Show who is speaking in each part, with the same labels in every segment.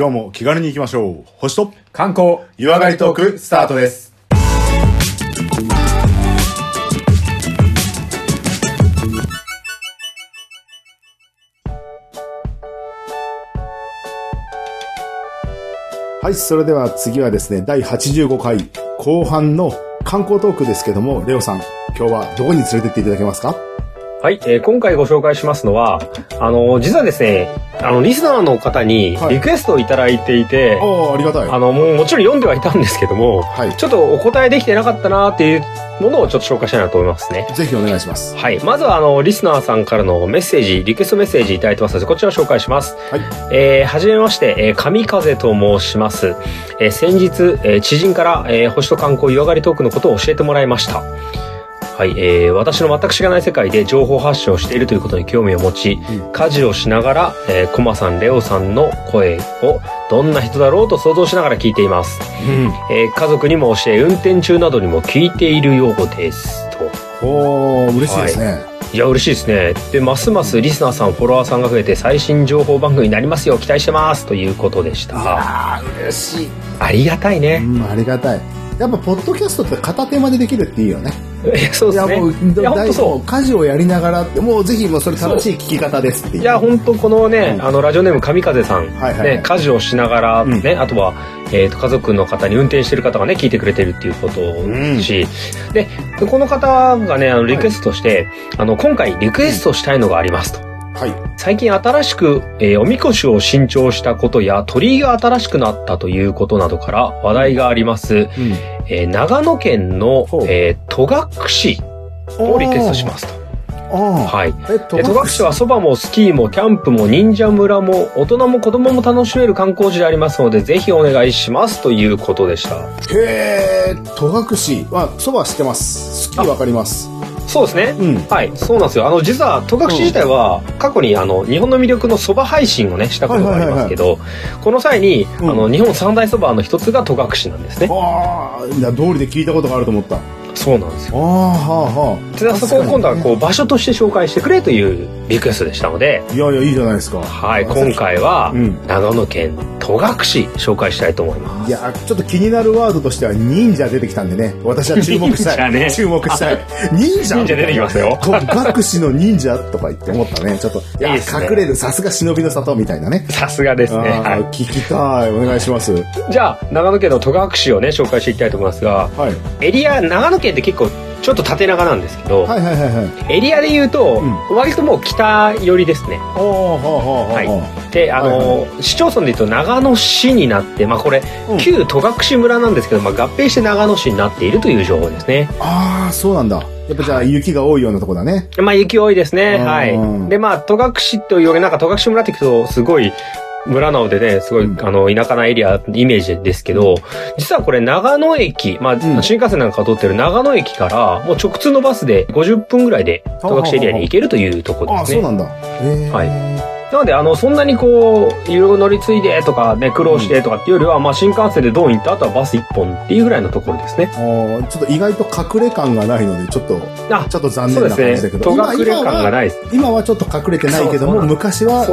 Speaker 1: 今日も気軽に行きましょう。星と
Speaker 2: 観光
Speaker 1: 湯上がりトークスタートです。はい、それでは次はですね、第85回後半の観光トークですけども、レオさん、今日はどこに連れてっていただけますか？
Speaker 2: はい、えー今回ご紹介しますのは、あの、実はですね、あの、リスナーの方に
Speaker 1: はい
Speaker 2: リクエストをいただいていて、
Speaker 1: ああ、ありがたい。
Speaker 2: あの、もうもちろん読んではいたんですけども、
Speaker 1: はい。
Speaker 2: ちょっとお答えできてなかったなっていうものをちょっと紹介したいなと思いますね。
Speaker 1: ぜひお願いします。
Speaker 2: はい。まずは、あの、リスナーさんからのメッセージ、リクエストメッセージいただいてますので、こちらを紹介します。
Speaker 1: はい。
Speaker 2: えー、はじめまして、えー、神風と申します。えー、先日、えー知人から、えー、星と観光湯上がりトークのことを教えてもらいました。はい、えー、私の全く知らない世界で情報発信をしているということに興味を持ち、
Speaker 1: うん
Speaker 2: 家事をしながら、えー、コマさん、レオさんの声をどんな人だろうと想像しながら聞いています。
Speaker 1: うん。
Speaker 2: えー、家族にも教え、運転中などにも聞いているようです。と。
Speaker 1: おー、嬉しいですね。
Speaker 2: いや、嬉しいですね。で、ますますリスナーさん、フォロワーさんが増えて、最新情報番組になりますよ、期待してます。ということでした。
Speaker 1: あー、嬉しい。
Speaker 2: ありがたいうね。
Speaker 1: ん、ありがたい。やっぱ、ポッドキャストって片手間でできるっていいよね。
Speaker 2: いや、そう
Speaker 1: いや、
Speaker 2: ですね。
Speaker 1: もう、
Speaker 2: いや、本当そ
Speaker 1: 家事をやりながらもうぜひ、もうそれ正しい聞き方ですって
Speaker 2: う。
Speaker 1: いう。
Speaker 2: いや、本当このね、
Speaker 1: うん
Speaker 2: あの、ラジオネーム神風さん、
Speaker 1: はいはいはい
Speaker 2: ね、家事をしながら、
Speaker 1: うん
Speaker 2: ね、あとは、えっ、と、家族の方に運転してる方がね、聞いてくれてるっていうことですし、で、この方がね、あの、リクエストとして、あの、今回リクエストしたいのがありますと。
Speaker 1: はい。
Speaker 2: 最近新しく、えーおみこしを新調したことや鳥居が新しくなったということなどから話題があります、
Speaker 1: うん。
Speaker 2: えー長野県のえー戸隠をリクエストしますと。はい。
Speaker 1: 戸
Speaker 2: 隠はそばもスキーもキャンプも忍者村も大人も子供も楽しめる観光地でありますのでぜひお願いしますということでした。
Speaker 1: へえ、戸隠は、そば知ってます。スキーわかります。
Speaker 2: そうですね。
Speaker 1: うん。
Speaker 2: はい、そうなんですよ。あの、実は、戸隠自体は、過去に、あの、日本の魅力の蕎麦配信をね、したことがありますけど、この際に、
Speaker 1: うん
Speaker 2: あの、日本三大蕎麦の一つが戸隠なんですね。
Speaker 1: ああ、いや、通りで聞いたことがあると思った。あ
Speaker 2: そうなんです
Speaker 1: あ、
Speaker 2: よ。
Speaker 1: はあ、はあ。
Speaker 2: でそこを今度は、こう、場所として紹介してくれというリクエストでしたので、
Speaker 1: いやいや、いいじゃないですか。
Speaker 2: はい、今回は
Speaker 1: うん、
Speaker 2: 長野県戸隠紹介したいと思います。
Speaker 1: いや、ちょっと気になるワードとしては忍者出てきたんでね。私は注目したい。
Speaker 2: ね
Speaker 1: 注目したい。忍者
Speaker 2: 忍者出てきますよ
Speaker 1: と学士の忍者とか言って思ったね。ちょっと、いや、
Speaker 2: ね
Speaker 1: 隠れる、さすが忍びの里みたいなね。
Speaker 2: さすがですね。はい。
Speaker 1: 聞きたい。お願いします。は
Speaker 2: じゃあ、長野県の戸隠をね、紹介していきたいと思いますが、
Speaker 1: い。
Speaker 2: エリア、長野県って結構、ちょっと縦長なんですけど、
Speaker 1: はいはいはいはい。
Speaker 2: エリアで言うと、割ともう北寄りですね。
Speaker 1: おー、ほうほうほうほう。
Speaker 2: で、あの、
Speaker 1: はい
Speaker 2: 市町村で言うと長野市になって、まあこれ、
Speaker 1: うん
Speaker 2: 旧戸隠村なんですけど、まあ合併して長野市になっているという情報ですね。
Speaker 1: ああ、そうなんだ。やっぱじゃあ雪が多いようなとこだね。
Speaker 2: まあ雪多いですね。
Speaker 1: うん
Speaker 2: はい。で、まあ戸隠というより、なんか戸隠村って聞くと、すごい、村なのでね、すごい、
Speaker 1: うん。
Speaker 2: あの、田舎なエリア、イメージですけど、実はこれ長野駅、まあ、
Speaker 1: ん。
Speaker 2: 新幹線なんか通ってる長野駅から、もう直通のバスで50分ぐらいで戸隠エリアに行けるというとこですね。
Speaker 1: そうなんだ。
Speaker 2: はいなので、あの、そんなにこう、いろいろ乗り継いでとかね、苦労してとかっていうよりは、まあ、新幹線でドン行った？後はバス1本っていうぐらいのところですね。
Speaker 1: あーちょっと意外と隠れ感がないので、ちょっと、
Speaker 2: あ、
Speaker 1: ちょっと残念な感
Speaker 2: ですね。
Speaker 1: じだけど。
Speaker 2: 戸隠れ感が
Speaker 1: 今は
Speaker 2: ないです。
Speaker 1: 今はちょっと隠れてないけども、昔は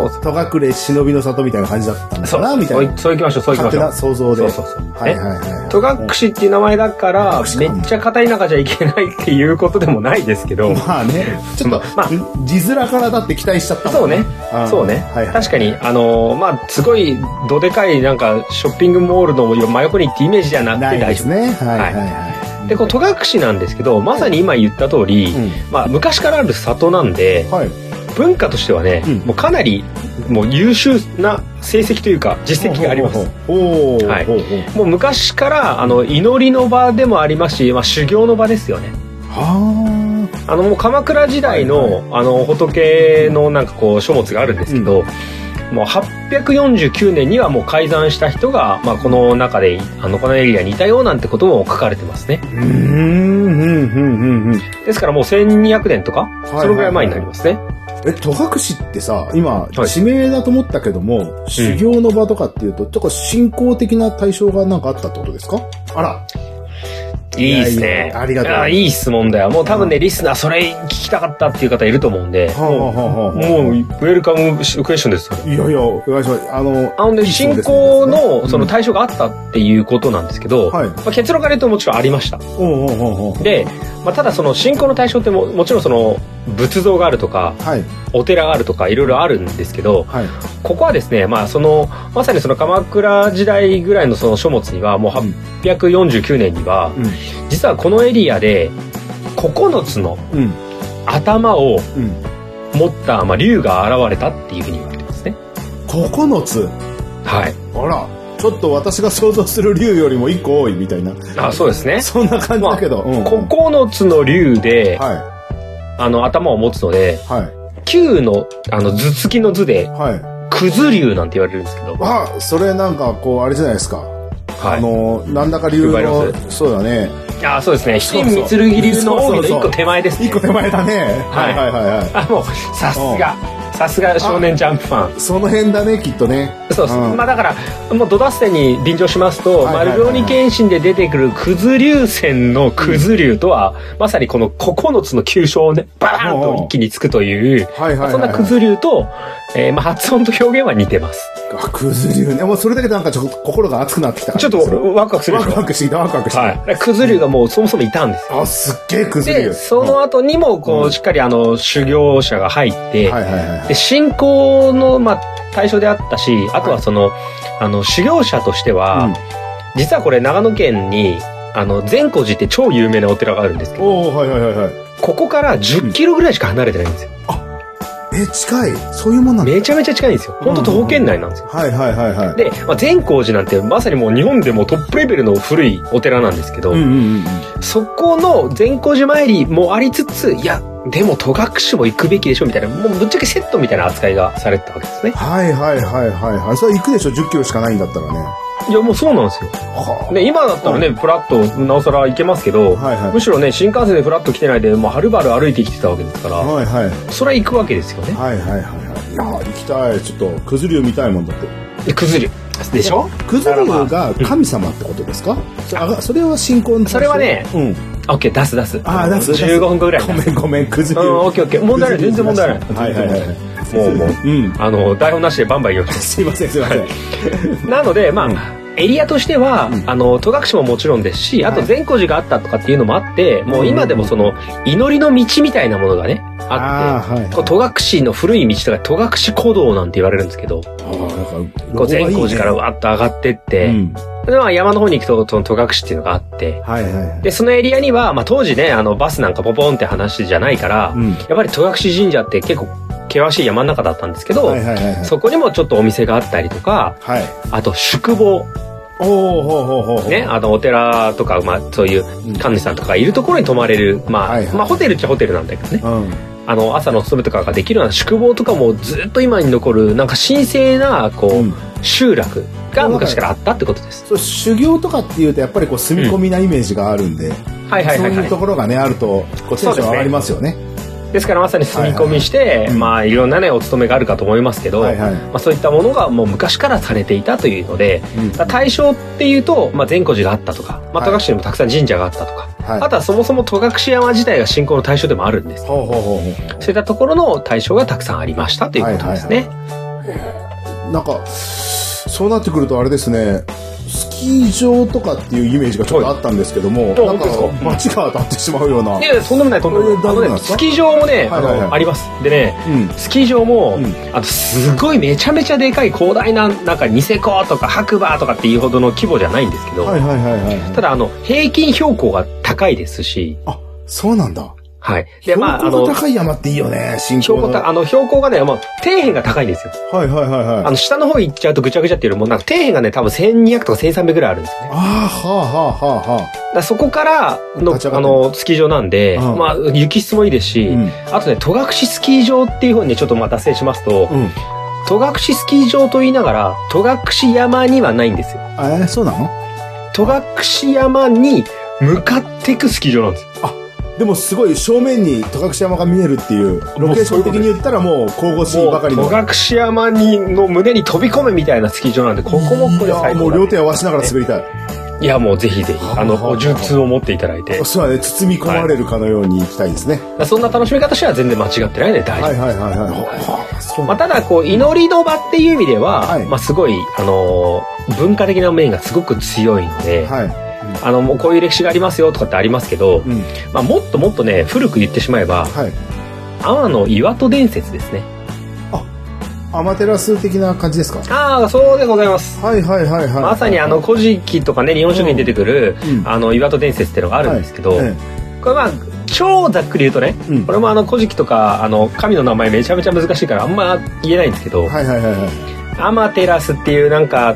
Speaker 1: 戸隠忍びの里みたいな感じだったの
Speaker 2: そう
Speaker 1: かな、みたいな。
Speaker 2: そう行きましょう、そう行きましょう
Speaker 1: 勝手な。想像で。
Speaker 2: そうそうそう。
Speaker 1: はい
Speaker 2: ね
Speaker 1: はいはい。
Speaker 2: 戸隠っていう名前だから、めっちゃ片田舎じゃいけないっていうことでもないですけど、
Speaker 1: まあね、ちょっと、
Speaker 2: まあ
Speaker 1: 字面からだって期待しちゃったもん
Speaker 2: そうねそうね。
Speaker 1: はいはい。
Speaker 2: 確かに、あのーまあ、すごい、どでかい、なんか、ショッピングモールの真横にってイメージではなくて大丈
Speaker 1: すね。はいはい
Speaker 2: は
Speaker 1: はい。
Speaker 2: 夫。で、こう、戸隠なんですけど、まさに今言った通り、
Speaker 1: うん
Speaker 2: まあ、昔からある里なんで、
Speaker 1: はい。
Speaker 2: 文化としてはね、
Speaker 1: うん
Speaker 2: もうかなり、もう優秀な成績というか、実績があります。はいもう昔から、あの、祈りの場でもありますし、まあ、修行の場ですよね。
Speaker 1: は
Speaker 2: あの、もう鎌倉時代の、
Speaker 1: はい
Speaker 2: あの、仏のなんかこう、書物があるんですけど、もう849年にはもう改ざんした人が、まあ、この中で、あの、このエリアにいたよなんてことも書かれてますね。
Speaker 1: あ。うーん、うん、うん、うん、うん。
Speaker 2: ですからもう1200年とか、
Speaker 1: い
Speaker 2: そのぐらい前になりますね。
Speaker 1: え、戸隠ってさ、今、
Speaker 2: い
Speaker 1: 地名だと思ったけども、修行の場とかっていうと、ちょっと信仰的な対象がなんかあったってことですか？あら。
Speaker 2: いいですね。
Speaker 1: やありがとう。
Speaker 2: あいい質問だよ。もう多分ね、リスナーそれ聞きたかったっていう方いると思うんで、もう、ウェルカムクエスチョンですよ。
Speaker 1: いやいや、お願いします。あの、
Speaker 2: あのね、進行のその
Speaker 1: うん
Speaker 2: 対象があったっていうことなんですけど、
Speaker 1: はい
Speaker 2: まあ、結論から言うともちろんありました。で、まあ、ただその信仰の対象ってももちろんその仏像があるとか
Speaker 1: はい、
Speaker 2: お寺があるとかいろいろあるんですけど
Speaker 1: はい。
Speaker 2: ここはですねまあそのまさにその鎌倉時代ぐらいのその書物にはもう
Speaker 1: うん
Speaker 2: 849年には実はこのエリアで9つの頭を
Speaker 1: うん。
Speaker 2: 持った、まあ、竜が現れたっていうふうに言われてますね。
Speaker 1: 9つ？
Speaker 2: はい。
Speaker 1: あら、ちょっと私が想像する竜よりも1個多いみたいな。
Speaker 2: あそうですね。
Speaker 1: そんな感じだけど。うんうん
Speaker 2: 9つの竜で、
Speaker 1: は
Speaker 2: あの頭を持つので
Speaker 1: い、はい、
Speaker 2: 9のあの頭突きの図で
Speaker 1: はい。
Speaker 2: クズ竜なんて言われるんですけど、
Speaker 1: あ、それなんかこう、あれじゃないですか。あ
Speaker 2: はい。
Speaker 1: の、なんだか竜
Speaker 2: わかり
Speaker 1: の
Speaker 2: ま、
Speaker 1: そうだね。
Speaker 2: あそうですね。
Speaker 1: そう
Speaker 2: 金三剣流の
Speaker 1: そうそうそう
Speaker 2: 一個手前です、ね。
Speaker 1: 一個手前だね。は
Speaker 2: はいい
Speaker 1: はいはいは
Speaker 2: あ、もう、さすが。さすが少年ジャンプファン。
Speaker 1: い。その辺だね、きっとね。
Speaker 2: そうです。
Speaker 1: ん
Speaker 2: まあだから、もうドダステに便乗しますと、
Speaker 1: はいはいはい
Speaker 2: 丸病に剣心で出てくるクズ流線のクズ流とは、まさにこの9つの急所をね、バーンと一気につくという、
Speaker 1: はいはいはいはい。
Speaker 2: そんなクズ流と、えーまあ発音と表現は似てます。
Speaker 1: あ、クズ竜ね。もうそれだけでなんかちょっと心が熱くなってきた
Speaker 2: ちょっとワクワクする
Speaker 1: ワクワクしてきた、ワクワクしてきた。
Speaker 2: はい。がもうそもそもいたんですよ。
Speaker 1: あ、すっげえクズ竜。
Speaker 2: で、その後にも、こ
Speaker 1: う
Speaker 2: しっかりあの、修行者が入って、
Speaker 1: はいはいはいはい。
Speaker 2: で、信仰の、まあ、対象であったし、あとはその、あの、修行者としては、
Speaker 1: うん
Speaker 2: 実はこれ長野県に、あの、善光寺って超有名なお寺があるんですけど、
Speaker 1: おおはいはいはいはい。
Speaker 2: ここから10キロぐらいしか離れてないんですよ。
Speaker 1: え、近いそういうもんなんだ。
Speaker 2: めちゃめちゃ近いんですよ。ほんと徒歩圏内なんですよ。
Speaker 1: はいはいはいはい。
Speaker 2: で、まあ、善光寺なんてまさにもう日本でもトップレベルの古いお寺なんですけど、
Speaker 1: うんうんうんうん。
Speaker 2: そこの善光寺参りもありつつ、いや、でも戸隠も行くべきでしょみたいな、もうぶっちゃけセットみたいな扱いがされてたわけですね。
Speaker 1: はいはいはいはいはい。それは行くでしょ ?10 キロしかないんだったらね。
Speaker 2: いや、もうそうなんですよ。
Speaker 1: は
Speaker 2: ね、今だったらね、プラッとなおさら行けますけど、
Speaker 1: はいはい
Speaker 2: むしろね、新幹線でフラッと来てないで、もうはるばる歩いてきてたわけですから、
Speaker 1: はいはい。
Speaker 2: それは行くわけですよね。
Speaker 1: はいはいはいはい。いや、行きたい。ちょっと、クズ竜見たいもんだって。
Speaker 2: で崩れ。でしょ？
Speaker 1: クズ竜が神様ってことですか？そあそれは信仰の
Speaker 2: それはね
Speaker 1: うん。
Speaker 2: オッケー、出す出す。
Speaker 1: あー出す出す
Speaker 2: 15分後ぐらいに
Speaker 1: ご。めんごめん、クズ竜。
Speaker 2: うん、オッケーオッケー。問題ない。全然問題ない。
Speaker 1: はいはいはい。
Speaker 2: もうもう
Speaker 1: うん。
Speaker 2: あの、台本なしでバンバン言おうと
Speaker 1: すいませんすいません。
Speaker 2: なので、まあ、
Speaker 1: うん
Speaker 2: エリアとしては、
Speaker 1: うん
Speaker 2: あの、戸隠ももちろんですし、あと
Speaker 1: はい
Speaker 2: 善光寺があったとかっていうのもあって、もう今でもその、祈りの道みたいなものがね、あって、戸隠の古い道とか戸隠古道なんて言われるんですけど、善光寺からわーっと上がってって、
Speaker 1: うん。
Speaker 2: でまあ山の方に行くとその戸隠っていうのがあって、
Speaker 1: はいはいはい。
Speaker 2: で、そのエリアには、まあ当時ね、あのバスなんかポポンって話じゃないから、
Speaker 1: うん。
Speaker 2: やっぱり戸隠神社って結構険しい山の中だったんですけど、
Speaker 1: はいはいはいはい。
Speaker 2: そこにもちょっとお店があったりとか、
Speaker 1: はい。
Speaker 2: あと宿坊、
Speaker 1: おおほうほうほうほう。
Speaker 2: ね、あのお寺とか、まあそういう神主さんとかがいるところに泊まれる、まあ、
Speaker 1: はいはい
Speaker 2: まあホテルっちゃホテルなんだけどね、
Speaker 1: うん。
Speaker 2: あの朝の勤めとかができるような宿坊とかもずっと今に残る、なんか神聖な、こう、
Speaker 1: うん
Speaker 2: 集落が昔からあったってことです。
Speaker 1: そう修行とかっていうとやっぱりこう住み込みなイメージがあるんで、
Speaker 2: はいはいはいはい
Speaker 1: そういうと。ころがねあるとこうテンション上がりますよね。
Speaker 2: ですからまさに住み込みして、
Speaker 1: はい
Speaker 2: まあいろんなねお勤めがあるかと思いますけど、
Speaker 1: はいはい
Speaker 2: まあ、そういったものがもう昔からされていたというので、
Speaker 1: うん
Speaker 2: 大正っていうと、まあ、善光寺があったとか、まあ、
Speaker 1: はい
Speaker 2: 戸隠にもたくさん神社があったとか、
Speaker 1: はい。
Speaker 2: あとはそもそも戸隠山自体が信仰の対象でもあるんです。
Speaker 1: ほうほうほうほ
Speaker 2: そういったところの対象がたくさんありましたということですね。
Speaker 1: う。なんかそうなってくるとあれですね。スキー場とかっていうイメージがちょっとあったんですけども、
Speaker 2: い
Speaker 1: なんか街が当たってしまうような。
Speaker 2: いやとんでもない、とんでもない。
Speaker 1: これ大丈夫なんですか？
Speaker 2: スキー場もね、あの
Speaker 1: はいはいはい
Speaker 2: あります。でね、
Speaker 1: うん。
Speaker 2: スキー場も、
Speaker 1: うん
Speaker 2: あとすごいめちゃめちゃでかい広大な、なんかニセコとか白馬とかっていうほどの規模じゃないんですけど、
Speaker 1: はいはいはいはい。
Speaker 2: ただあの、平均標高が高いですし、
Speaker 1: あそうなんだ。
Speaker 2: はい。で、まあ、あの
Speaker 1: 標高い山っていいよね。
Speaker 2: 標高た、あの、標高がね、まあ、底辺が高いんですよ。
Speaker 1: はいはいはいはい。
Speaker 2: あの、下の方行っちゃうとぐちゃぐちゃっていうよりも、なんか底辺がね、多分1200とか1300ぐらいあるんですよね。
Speaker 1: ああはあはあはあは
Speaker 2: だそこからの、あの、スキー場なんで、
Speaker 1: うん
Speaker 2: まあ、雪質もいいですし、
Speaker 1: うん
Speaker 2: あとね、戸隠スキー場っていうふうにね、ちょっとまあ脱線しますと、
Speaker 1: あ。うん。
Speaker 2: 戸隠スキー場と言いながら、戸隠山にはないんですよ。
Speaker 1: えー、そうなの？
Speaker 2: 戸隠山に向かっていくスキー場なんですよ。
Speaker 1: でもすごい正面に戸隠山が見えるっていう、ロケーション的に言ったらもう神々しいばかりの。
Speaker 2: 戸隠山にの胸に飛び込むみたいなスキー場なんで、ここもこれ最高だね
Speaker 1: もう両手合わしながら滑りたい。
Speaker 2: いや、もうぜひぜひ、あの、お術を持っていただいて。
Speaker 1: そうだね、包み込まれるかのように行きたいですね。
Speaker 2: そんな楽しみ方しては全然間違ってないね、大丈夫。
Speaker 1: はいはいはいはい。
Speaker 2: まあ、ただ、こう、祈りの場っていう意味では、
Speaker 1: はい
Speaker 2: まあ、すごい、あのー文化的な面がすごく強いので、
Speaker 1: はい。
Speaker 2: あの、もうこういう歴史がありますよとかってありますけど、
Speaker 1: うん。
Speaker 2: まあ、もっともっとね、古く言ってしまえば、
Speaker 1: はい。
Speaker 2: 天の岩戸伝説ですね。
Speaker 1: アマテラス的な感じですか？
Speaker 2: ああ、そうでございます。
Speaker 1: はいはいはいはい。
Speaker 2: まさにあの、古事記とかね、日本書紀に出てくる、
Speaker 1: うん
Speaker 2: あの、岩戸伝説っていうのがあるんですけど、
Speaker 1: え
Speaker 2: これまあ、超ざっくり言うとね、
Speaker 1: えうん
Speaker 2: これもあの、古事記とか、あの、神の名前めちゃめちゃ難しいからあんま言えないんですけど、
Speaker 1: はいはいはいはい。
Speaker 2: アマテラスっていうなんか、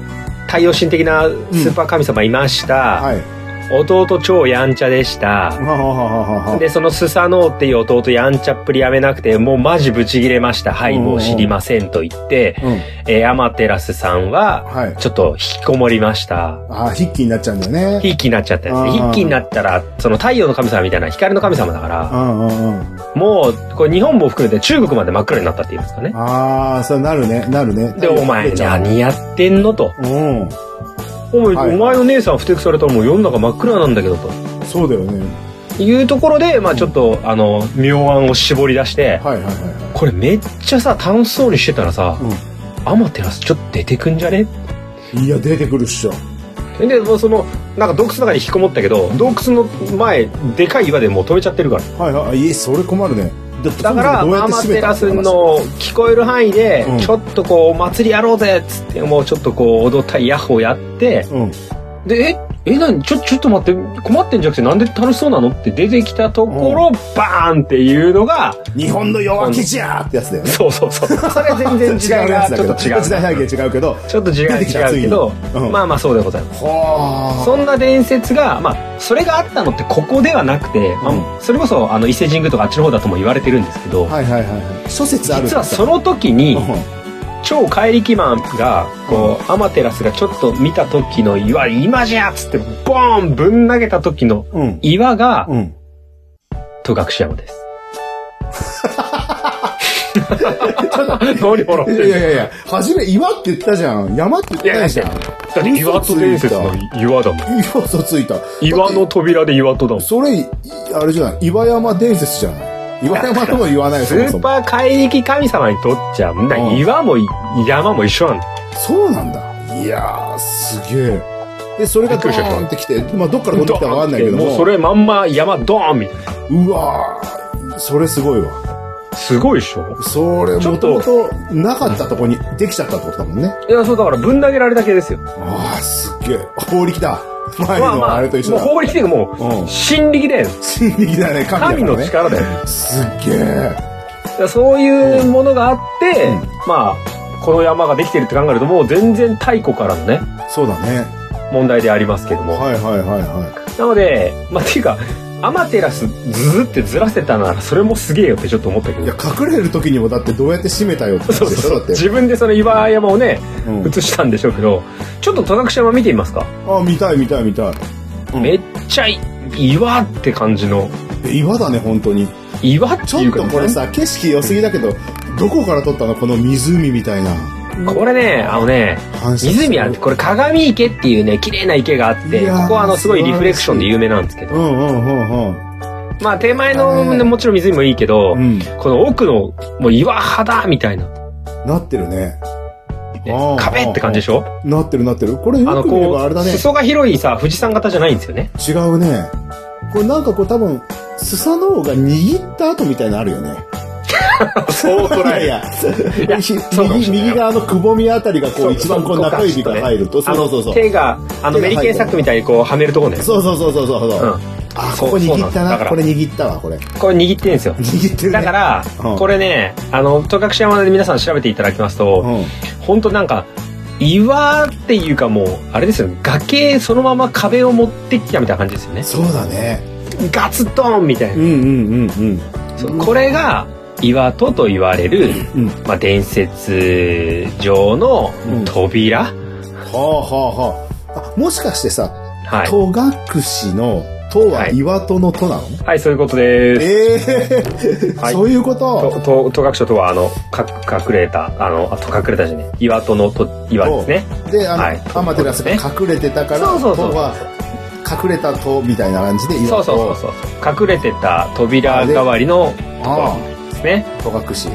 Speaker 2: 太陽神的なスーパー神様いました。
Speaker 1: はい。
Speaker 2: 弟超やんちゃでした。
Speaker 1: ははははは
Speaker 2: で、そのスサノオっていう弟やんちゃっぷりやめなくて、もうマジブチギレました。はい、もう知りませんと言って、
Speaker 1: うん。
Speaker 2: えーアマテラスさんは、
Speaker 1: はい。
Speaker 2: ちょっと引きこもりました。
Speaker 1: ああ、筆記になっちゃうんだよね。
Speaker 2: 筆記になっちゃったんですね。筆記になったら、その太陽の神様みたいな光の神様だから。もう、これ日本も含めて中国まで真っ暗になったっていうんですかね。
Speaker 1: ああ、そうなるね、なるね。
Speaker 2: で、お前何やってんのと。
Speaker 1: うん。
Speaker 2: お前,、
Speaker 1: はい
Speaker 2: お前の姉さん不適されたらもう世の中真っ暗なんだけどと。
Speaker 1: そうだよね。
Speaker 2: いうところで、まあちょっと、あの、妙案を絞り出して、
Speaker 1: はいはいはいは
Speaker 2: これめっちゃさ、楽しそうにしてたらさ、
Speaker 1: い。
Speaker 2: アマテラスちょっと出てくんじゃね？
Speaker 1: うん。いや、出てくるっしょ。
Speaker 2: で、もうその、なんか洞窟の中に引きこもったけど、洞窟の前、でかい岩でもう止めちゃってるから。
Speaker 1: はいはい。いえ、それ困るね。だ
Speaker 2: から、
Speaker 1: どうやって
Speaker 2: アマテラスの聞こえる範囲で
Speaker 1: うん、
Speaker 2: ちょっとこう、お祭りやろうぜっつって、もうちょっとこう、踊ったりヤッホーやって、
Speaker 1: うん。
Speaker 2: で、え、え、なにちょ、ちょっと待って、困ってんじゃなくてなんで楽しそうなのって出てきたところ、バーンっていうのが、
Speaker 1: 日本の弱気じゃーってやつだよね。
Speaker 2: そうそうそう。そ れ全然時代がちょっと違う。
Speaker 1: 時代背景違うけど。
Speaker 2: ちょっと違う違うけど、
Speaker 1: うん
Speaker 2: まあまあそうでございます。
Speaker 1: は
Speaker 2: そんな伝説が、まあ、それがあったのってここではなくて、まあ
Speaker 1: う
Speaker 2: それこそ、あの、伊勢神宮とかあっちの方だとも言われてるんですけど、
Speaker 1: あ。はいはいはいはい。諸説ある
Speaker 2: 実はその時に、超怪力マンが、こう、アマテラスがちょっと見た時の岩、今じゃっつって、ボーンぶん投げた時の。岩が、
Speaker 1: うん。
Speaker 2: 戸隠山です。何笑ってんの
Speaker 1: いやいやいや、初め岩って言ったじゃん。山って言ってないじゃん。
Speaker 2: だって岩戸伝説の岩だもん。
Speaker 1: 岩とついた。
Speaker 2: 岩の扉で岩戸だもん。
Speaker 1: それ、いあれじゃない？岩山伝説じゃない？岩山とも言わないよ、
Speaker 2: ス。ーパー怪力神様にとっちゃ、
Speaker 1: うん
Speaker 2: 岩も山も一緒なんだ。
Speaker 1: そうなんだ。いやー、すげえ。で、それがドーンってきて、まあ、どっから飛んできたかわかんないけども。
Speaker 2: もうそれまんま山ドーンみたいな。
Speaker 1: うわー、それすごいわ。
Speaker 2: すごいっしょ？
Speaker 1: それ、もともとなかったとこにできちゃったってことだもんね。
Speaker 2: いや、そうだからぶん投げられただけですよ。
Speaker 1: ああ、すっげえ。法力だ。前のあれと一緒だ。
Speaker 2: もう法力っていうかもう、
Speaker 1: うん
Speaker 2: 心力だよ。
Speaker 1: 心力だね、神
Speaker 2: の力だよ。
Speaker 1: すっげえ。
Speaker 2: そういうものがあって、
Speaker 1: うん
Speaker 2: まあ、この山ができてるって考えると、もう全然太古からのね、
Speaker 1: そうだね。
Speaker 2: 問題でありますけども。
Speaker 1: はいはいはいは
Speaker 2: なので、まあ、っていうか、アマテラスズズってずらせたなら、それもすげえよってちょっと思ったけ
Speaker 1: い。いや、
Speaker 2: ど。
Speaker 1: 隠れる時にもだってどうやって締めたよって
Speaker 2: そうそう。自分でその岩山をね、
Speaker 1: うん
Speaker 2: 映したんでしょうけど、ちょっと戸隠山見てみますか？
Speaker 1: あ、見たい見たい見たい。うん
Speaker 2: めっちゃい岩って感じの、
Speaker 1: え岩だね、本当に。
Speaker 2: 岩って
Speaker 1: ちょっ
Speaker 2: いうか、
Speaker 1: とこれさ、景色良すぎだけど、どこから撮ったの？この湖みたいな。
Speaker 2: これね、あのね、湖は、これ鏡池っていうね、綺麗な池があって、ここはあの、すごいリフレクションで有名なんですけど。
Speaker 1: うんうんうんうん。
Speaker 2: まあ、手前の、ねもちろん湖もいいけど、
Speaker 1: うん。
Speaker 2: この奥の、もう岩肌みたいな、
Speaker 1: なってるね。
Speaker 2: ね壁って感じでしょ？
Speaker 1: なってるなってる。これよく見ればあれだね。
Speaker 2: 裾が広いさ、富士山型じゃないんですよね。
Speaker 1: 違うね。これなんかこう多分、スサノオが握った後みたいなのあるよね。
Speaker 2: そう捉
Speaker 1: いや右右側のくぼみあたりがこう一番こう中指が入ると、そうそうそう。
Speaker 2: 手が、あの、メリケンサックみたいにこう、はめるとこね。
Speaker 1: そうそうそうそうそう。
Speaker 2: うん。
Speaker 1: あ、
Speaker 2: そう
Speaker 1: ここ握ったな。これ握ったわ、これ。
Speaker 2: これ握ってんですよ。
Speaker 1: 握ってるね。
Speaker 2: だから、
Speaker 1: うん
Speaker 2: これね、あの、戸隠山で皆さん調べていただきますと、
Speaker 1: うん。
Speaker 2: 本当なんか、岩っていうかもう、あれですよ、崖そのまま壁を持ってきたみたいな感じですよね。
Speaker 1: そうだね。
Speaker 2: ガツドーンみたいな。
Speaker 1: うんうんうん
Speaker 2: そうこれが、岩戸と言われる、
Speaker 1: うん。うん。
Speaker 2: まあ、伝説上の
Speaker 1: うん
Speaker 2: 扉、
Speaker 1: はあはあはあ。あ、もしかしてさ、
Speaker 2: はい。
Speaker 1: 戸隠のとは
Speaker 2: はい
Speaker 1: 岩戸のとなの、
Speaker 2: はい、そういうことです。
Speaker 1: ええ
Speaker 2: はい
Speaker 1: そういうこと？
Speaker 2: と、と、戸隠とは、あの、か、隠れた、あの、あと隠れたじゃね、岩戸のと、岩ですね。
Speaker 1: で、あの、
Speaker 2: はい
Speaker 1: アマテラスが隠れてたから、
Speaker 2: そうそうそう
Speaker 1: 隠れたとみたいな感じで岩戸。
Speaker 2: そうそうそうそう。隠れてた扉代わりのところですね。
Speaker 1: 戸隠し。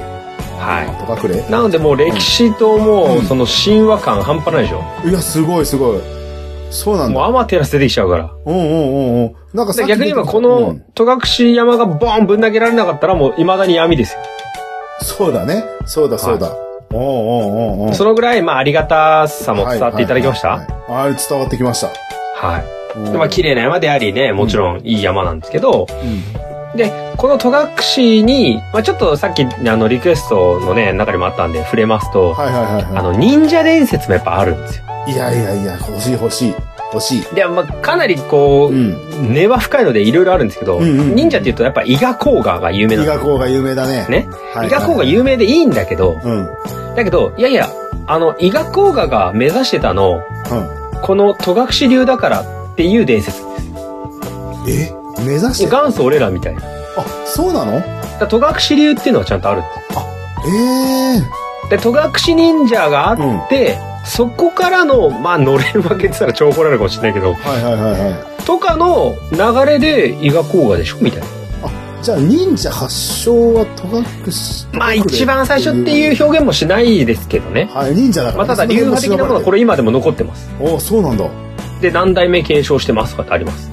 Speaker 2: は
Speaker 1: 戸隠。
Speaker 2: なのでもう歴史とも
Speaker 1: うん
Speaker 2: う、その神話感半端ないでしょ。
Speaker 1: いや、すごいすごい。そうなんだ。
Speaker 2: もうアマテラス出てきちゃうから。
Speaker 1: うんうんうんうん。なんかさっき
Speaker 2: で逆に言えばこ
Speaker 1: う
Speaker 2: の
Speaker 1: ん
Speaker 2: 戸隠山がボーンぶん投げられなかったらもう未だに闇ですよ。
Speaker 1: そうだね。そうだそうだ。おうおうおう
Speaker 2: そのぐらいまあありがたさも伝わっていただきました？
Speaker 1: はいはいはいはいあ伝わってきました。
Speaker 2: はい。
Speaker 1: うん
Speaker 2: でまあ綺麗な山でありね、もちろんいい山なんですけど、
Speaker 1: うん
Speaker 2: で、この戸隠に、まあちょっとさっきあのリクエストのね、中にもあったんで触れますと、
Speaker 1: はいはいはいは
Speaker 2: あの忍者伝説もやっぱあるんですよ。
Speaker 1: い。いやいやいや、欲しい欲しい。欲しい。
Speaker 2: で、まあかなりこう、
Speaker 1: うん。
Speaker 2: 根は深いのでいろいろあるんですけど、
Speaker 1: うんうん
Speaker 2: 忍者っていうとやっぱ伊賀甲賀が有名なんです
Speaker 1: 伊賀甲が有名だね。
Speaker 2: ね。
Speaker 1: はい
Speaker 2: 伊賀甲賀有名でいいんだけど、
Speaker 1: うん。うん。
Speaker 2: だけど、いやいや、あの、伊賀甲賀が目指してたの、この戸隠流だからっていう伝説。
Speaker 1: え？目指して
Speaker 2: 元祖俺らみたいな。
Speaker 1: あ、そうなの？
Speaker 2: ら戸隠流っていうのはちゃんとあるって。
Speaker 1: ええ
Speaker 2: で、戸隠忍者があって、そこからの、まあ乗れるわけってたら超怒られるかもしれないけど、
Speaker 1: はいはいはいはい。
Speaker 2: とかの流れで伊賀甲賀でしょみたいな。
Speaker 1: じゃあ忍者発祥は戸隠
Speaker 2: まあ一番最初っていう表現もしないですけどね。
Speaker 1: はい、忍者だから。
Speaker 2: まあただ流派的なものはこれ今でも残ってます。
Speaker 1: おそうなんだ。
Speaker 2: で、何代目継承してますとかってあります。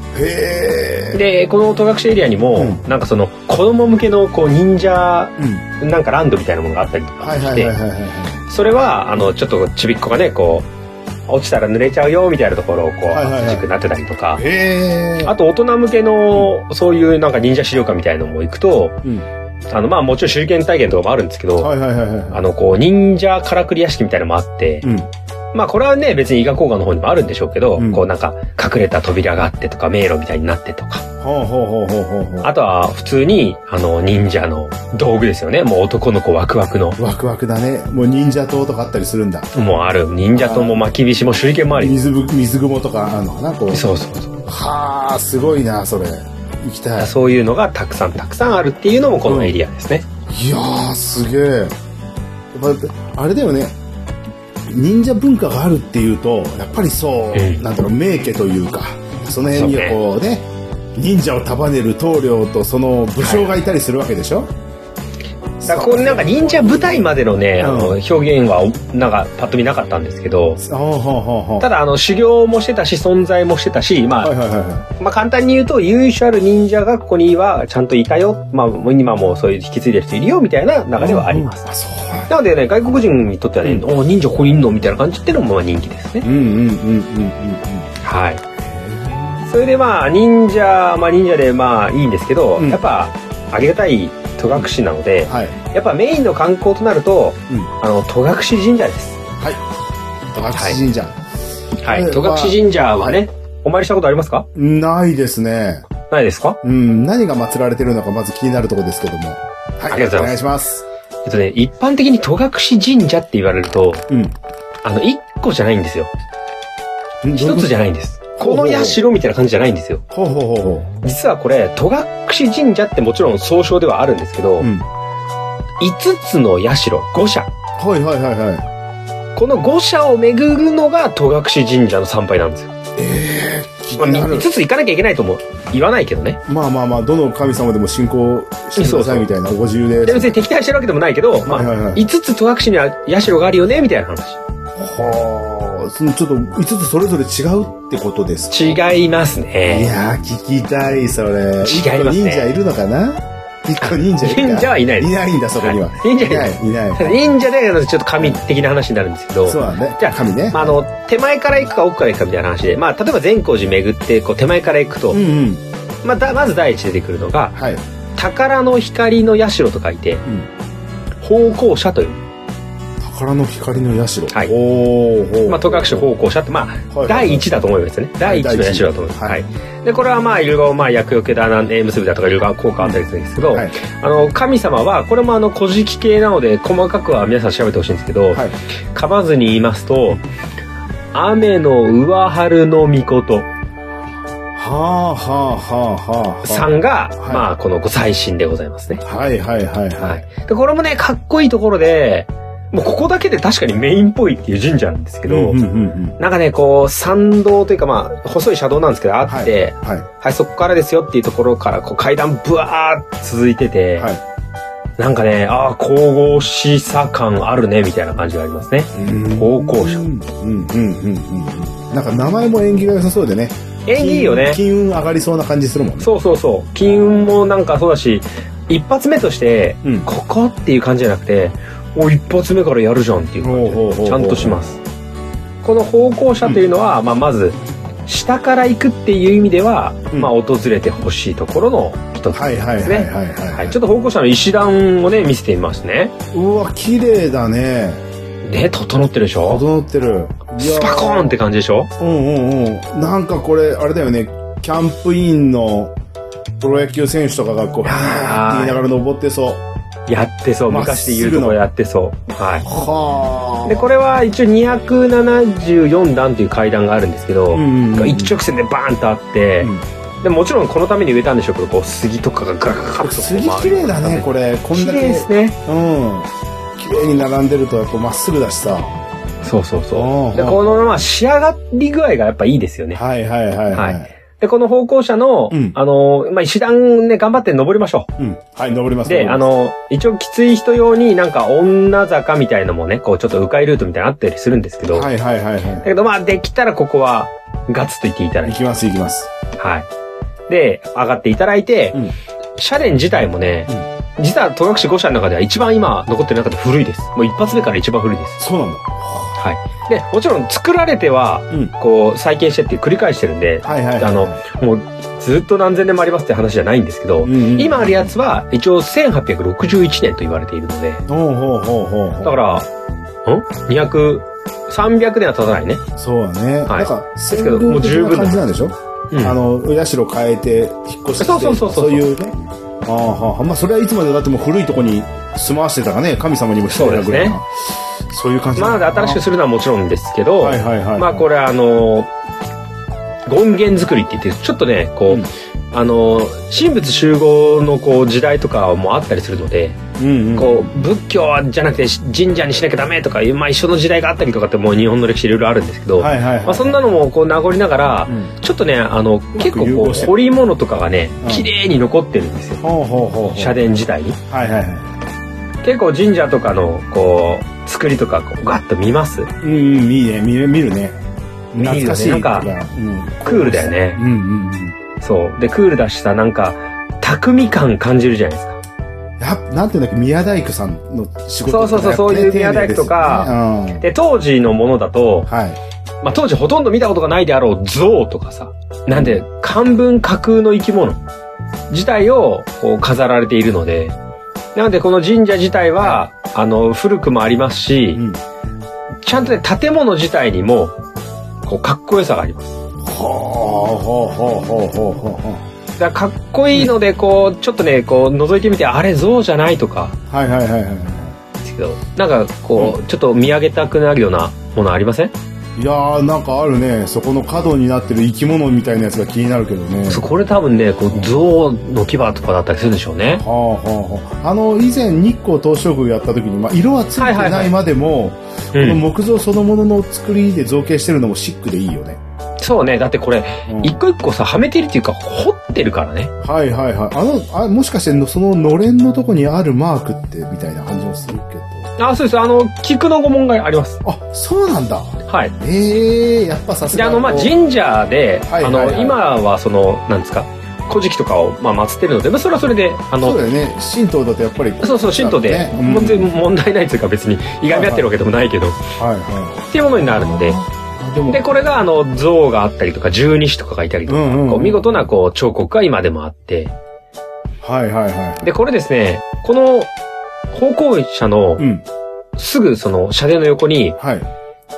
Speaker 2: で、この戸隠エリアにも、
Speaker 1: うん
Speaker 2: なんかその子供向けのこう忍者
Speaker 1: うん。
Speaker 2: なんかランドみたいなものがあったりとか
Speaker 1: はい
Speaker 2: して。それは、あの、ちょっとちびっこがね、こう、落ちたら濡れちゃうよみたいなところをこう、
Speaker 1: はいはいはい
Speaker 2: アスレチックになってたりとか。あと大人向けの、そういうなんか忍者資料館みたいなのも行くと、
Speaker 1: うん。
Speaker 2: あの、まあもちろん手裏剣体験とかもあるんですけど。あの、こう、忍者からくり屋敷みたいなのもあって、
Speaker 1: うん。
Speaker 2: まあこれはね、別に伊賀甲賀の方にもあるんでしょうけど、
Speaker 1: うん
Speaker 2: こうなんか隠れた扉があってとか、迷路みたいになってとか、
Speaker 1: ほうほうほうほうほうほう。
Speaker 2: あとは普通に、あの、忍者の道具ですよね。もう男の子ワクワクの。
Speaker 1: ワクワクだね。もう忍者刀とかあったりするんだ。
Speaker 2: もうある。忍者とも巻き菱も手裏剣もあり。
Speaker 1: 水ぶ水雲とかあるのかなこう。
Speaker 2: そうそうそう。
Speaker 1: はあ、すごいな、それ。行きたい。
Speaker 2: そういうのがたくさんたくさんあるっていうのもこのエリアですね。
Speaker 1: いやー、すげえ。やっぱ、あれだよね。忍者文化があるっていうと、やっぱりそう、
Speaker 2: うん
Speaker 1: なんだろう、名家というか、その辺にはこうね、忍者を束ねる棟梁とその武将がいたりするわけでしょ、
Speaker 2: だからこうなんか忍者舞台までのね、あの
Speaker 1: うん
Speaker 2: 表現はなんかパッと見なかったんですけど、ただあの修行もしてたし存在もしてたし、まあ、
Speaker 1: はいはいはいは
Speaker 2: まあ簡単に言うと由緒ある忍者がここにはちゃんといたよ。まあ今もそういう引き継いでる人いるよみたいな流れはあります。なのでね、外国人にとってはね、
Speaker 1: うん
Speaker 2: お忍者ここにいんのみたいな感じっていうのもまあ人気ですね。
Speaker 1: うんうんうんうんうんうん。
Speaker 2: はい。それでまあ忍者、まあ忍者でまあいいんですけど、
Speaker 1: うん
Speaker 2: やっぱありがたい戸隠なので、
Speaker 1: はい。
Speaker 2: やっぱメインの観光となると、
Speaker 1: うん
Speaker 2: あの、戸隠神社です。
Speaker 1: はい。戸隠神社。
Speaker 2: はい。
Speaker 1: え
Speaker 2: 戸隠神社はね、お参りしたことありますか？
Speaker 1: ないですね。
Speaker 2: ないですか？
Speaker 1: うん、何が祀られてるのかまず気になるところですけども。はい。
Speaker 2: ありがとうございます
Speaker 1: お願いします。
Speaker 2: えっとね、一般的に戸隠神社って言われると、
Speaker 1: うん。
Speaker 2: あの、一個じゃないんですよ。一つじゃないんです。この社みたいな感じじゃないんですよ。
Speaker 1: ほうほうほうほ
Speaker 2: 実はこれ、戸隠神社ってもちろん総称ではあるんですけど、
Speaker 1: う。うん。
Speaker 2: 5つの社、5社。
Speaker 1: はいはいはいはい。
Speaker 2: この5社を巡るのが戸隠神社の参拝なんですよ。
Speaker 1: ええ気
Speaker 2: まあ、
Speaker 1: になる
Speaker 2: 5。つ行かなきゃいけないとも言わないけどね。
Speaker 1: まあまあまあ、どの神様でも信仰してくださいみたいなご自由で。
Speaker 2: で別に敵対してるわけでもないけど、まあ、
Speaker 1: はいはいはい
Speaker 2: 5つ戸隠には社があるよね、みたいな話。
Speaker 1: はあ、そのちょっと5つそれぞれ違うってことですか？
Speaker 2: 違います
Speaker 1: い
Speaker 2: ね。
Speaker 1: やー、聞きたい、それ。
Speaker 2: 違いますね
Speaker 1: 忍者いるのかな？一個忍者いるか？
Speaker 2: 忍者はいない
Speaker 1: いないんだ、そこには。
Speaker 2: はい忍者いない
Speaker 1: いない。いない。
Speaker 2: 忍者でちょっと神的な話になるんですけど、
Speaker 1: そうだね。
Speaker 2: じゃあ
Speaker 1: 神ね。
Speaker 2: まあ、あの、手前から行くか奥から行くかみたいな話で、まあ、例えば善光寺巡って、こう、手前から行くと、
Speaker 1: うんうん。
Speaker 2: まあ、だまず第一出てくるのが、
Speaker 1: はい。
Speaker 2: 宝の光の社と書いて、
Speaker 1: ん
Speaker 2: 方向社という。
Speaker 1: 宝の光の社。
Speaker 2: はい
Speaker 1: おーほう。
Speaker 2: まあ、戸隠方向社って、まあ、
Speaker 1: はいはい
Speaker 2: 第一だと思いますよね。第一の社だと思います。
Speaker 1: は
Speaker 2: はいい。で、これはまあ、いろいろ、まあ、薬よけだ、なん縁結びだとか、いろいろ効果あったりするんですけど、
Speaker 1: はい。
Speaker 2: あの、神様は、これもあの、古事記系なので、細かくは皆さん調べてほしいんですけど、
Speaker 1: はい。
Speaker 2: 噛まずに言いますと、雨の上春の御事。
Speaker 1: ははあはあはあはあ。
Speaker 2: さんが、
Speaker 1: はい
Speaker 2: まあ、このご最新でございますね。
Speaker 1: はいはいはいは。
Speaker 2: はいい。で、これもね、かっこいいところで、もうここだけで確かにメインっぽいっていう神社なんですけど、
Speaker 1: うんうんうんうん。
Speaker 2: なんかね、こう、参道というかまあ、細い車道なんですけど、あって、
Speaker 1: はい。
Speaker 2: はい、そこからですよっていうところから、こう階段ブワーって続いてて、
Speaker 1: はい。
Speaker 2: なんかね、ああ、神々しさ感あるね、みたいな感じがありますね。方向車
Speaker 1: うんうんうんうんうん。なんか名前も縁起が良さそうでね。
Speaker 2: 縁起いいよね。
Speaker 1: 金運上がりそうな感じするもんね。
Speaker 2: そうそうそう。金運もなんかそうだし、一発目として、
Speaker 1: うん
Speaker 2: ここっていう感じじゃなくて、お、一発目からやるじゃんっていう感じでちゃんとします。この方向車というのは、まあまず、下から行くっていう意味では、
Speaker 1: うん
Speaker 2: まあ訪れてほしいところの一つですね。ちょっと方向車の石段をね、見せてみますね。
Speaker 1: うわ、綺麗だね。
Speaker 2: ね、整ってるでしょ？
Speaker 1: 整ってる。
Speaker 2: スパコーンって感じでしょ？
Speaker 1: うんうんうん。なんかこれ、あれだよね。キャンプインのプロ野球選手とかがこう、はーって言いながら登ってそう。
Speaker 2: やってそう。昔で言うとこやってそう。はい。
Speaker 1: はあ。
Speaker 2: で、これは一応274段という階段があるんですけど、
Speaker 1: うんうんうん
Speaker 2: 一直線でバーンとあって、
Speaker 1: うん
Speaker 2: でもちろんこのために植えたんでしょうけど、こう杉とかがガラガラガラと
Speaker 1: 杉綺麗だね、これ。こん
Speaker 2: 綺
Speaker 1: だけ。
Speaker 2: 麗ですね。
Speaker 1: うん。綺麗に並んでると、やっぱまっすぐだしさ。
Speaker 2: そうそう
Speaker 1: お
Speaker 2: そう。
Speaker 1: ー
Speaker 2: で、このまあ仕上がり具合がやっぱいいですよね。
Speaker 1: はいはいはいは
Speaker 2: はいい。で、この歩行者の、
Speaker 1: うん
Speaker 2: あの、まあ、石段ね、頑張って登りましょ
Speaker 1: うん。はい、登ります。
Speaker 2: う。で、あ
Speaker 1: 登
Speaker 2: の、一応きつい人用になんか女坂みたいのもね、こうちょっと迂回ルートみたいなのあったりするんですけど、
Speaker 1: ります、はいはいはい
Speaker 2: だ
Speaker 1: は
Speaker 2: けどまあできたらここはガッツと言っていただ
Speaker 1: い。
Speaker 2: いて、
Speaker 1: 行きます行きます。
Speaker 2: はい。で、上がっていただいて、
Speaker 1: うん
Speaker 2: 車輪自体もね、実は戸隠五社の中では一番今残ってる中で古いです。もう一発目から一番古いです。
Speaker 1: そうなんだ。
Speaker 2: はい。で、もちろん作られては、
Speaker 1: うん
Speaker 2: こう再建してって繰り返してるんで。あの、もうずっと何千年もありますって話じゃないんですけど、今あるやつは一応1861年と言われているので。だから、ん ?200、300年は経たないね。
Speaker 1: そうだね。
Speaker 2: はい
Speaker 1: なんか、
Speaker 2: すけどもう十分
Speaker 1: な感じなんでしょ、
Speaker 2: うん
Speaker 1: あの、お社変えて、引っ越して。
Speaker 2: そうそうそうそう
Speaker 1: そういうね。ああ、まあ、それはいつまでだっても古いとこに住まわたらね、神様にも失礼なぐらいな。そういう感じ
Speaker 2: まあ、で新しくするのはもちろんですけど、
Speaker 1: はいはいはい。
Speaker 2: まあこれあの権現作りって言ってちょっとねこう、
Speaker 1: うん
Speaker 2: あの神仏集合のこう時代とかもあったりするので、
Speaker 1: うんうん、
Speaker 2: こう仏教じゃなくて神社にしなきゃダメとかいう、まあ、一緒の時代があったりとかってもう日本の歴史いろいろあるんですけど、
Speaker 1: はいはいはい。
Speaker 2: まあ、そんなのもこう名残りながら、
Speaker 1: うん
Speaker 2: ちょっとねあの結構こう
Speaker 1: 融合してる
Speaker 2: 彫り物とかがね
Speaker 1: うん
Speaker 2: 綺麗に残ってるんですよ、
Speaker 1: ほうほうほうほう。
Speaker 2: 社殿自体に
Speaker 1: はいはいはい。
Speaker 2: 結構神社とかのこう作りとかこうガッと見ます？
Speaker 1: うんうん、いいね。見る、見るね。懐かしい。
Speaker 2: なんか
Speaker 1: うん、
Speaker 2: クールだよね
Speaker 1: うんうんうん。
Speaker 2: そうでクールだしさなんか匠感感じるじゃないですか
Speaker 1: やっなんていうんだっけ、宮大工さんの仕事
Speaker 2: そうそうそうそういう宮大工とか
Speaker 1: うん。
Speaker 2: で、当時のものだと、
Speaker 1: はい。
Speaker 2: まあ当時ほとんど見たことがないであろう象とかさ、なんで漢文架空の生き物自体をこう飾られているので、なのでこの神社自体は、あの、古くもありますし、
Speaker 1: うん。
Speaker 2: ちゃんとね、建物自体にも、こう、かっこよさがあります。
Speaker 1: ほうほうほうほうほうほうほう。
Speaker 2: だかっこいいので、こう、ちょっとね、こう、覗いてみて、あれ象じゃないとか、
Speaker 1: はいはいはいはいは
Speaker 2: ですけど、なんかこう、ちょっと見上げたくなるようなものありません？
Speaker 1: い。いやーなんかあるね。そこの角になってる生き物みたいなやつが気になるけどね。
Speaker 2: これ多分ね、こう、象の牙とかだったりするんでしょうね。
Speaker 1: はあはあはあ。あの、以前日光東照宮やった時に、まあ、色はついてないまでも、
Speaker 2: う
Speaker 1: この
Speaker 2: ん。
Speaker 1: 木造そのものの作りで造形してるのもシックでいいよね。
Speaker 2: そうね。だってこれ、
Speaker 1: うん
Speaker 2: 一個一個さ、はめてるっていうか、掘ってるからね。
Speaker 1: はいはいはい。あの、あもしかしてそののれんのとこにあるマークってみたいな感じもするけど。
Speaker 2: あ、そうです。あの、菊の御紋があります。
Speaker 1: あ、そうなんだ。
Speaker 2: はい。
Speaker 1: ええやっぱさす
Speaker 2: で、
Speaker 1: が
Speaker 2: あの、まあ、神社で、
Speaker 1: はいはいはい
Speaker 2: あの、今はその、なんですか、古事記とかを、まあ、祀ってるので、まあ、それはそれで、あの
Speaker 1: そう、だよね。神道だとやっぱり。
Speaker 2: そうそう、神道で、
Speaker 1: ね
Speaker 2: もう全然問題ないというか別に、いがみ合ってるわけでもないけど、
Speaker 1: はいは
Speaker 2: っていうものになるので、
Speaker 1: い。で
Speaker 2: これが、あの、像があったりとか、十二支とかがいたりとか、
Speaker 1: うんうんうん
Speaker 2: こう見事な、こう、彫刻が今でもあって、
Speaker 1: はいはいは
Speaker 2: で、これですね、この、方向車の
Speaker 1: い。うん。
Speaker 2: すぐその車殿の横に、
Speaker 1: はい。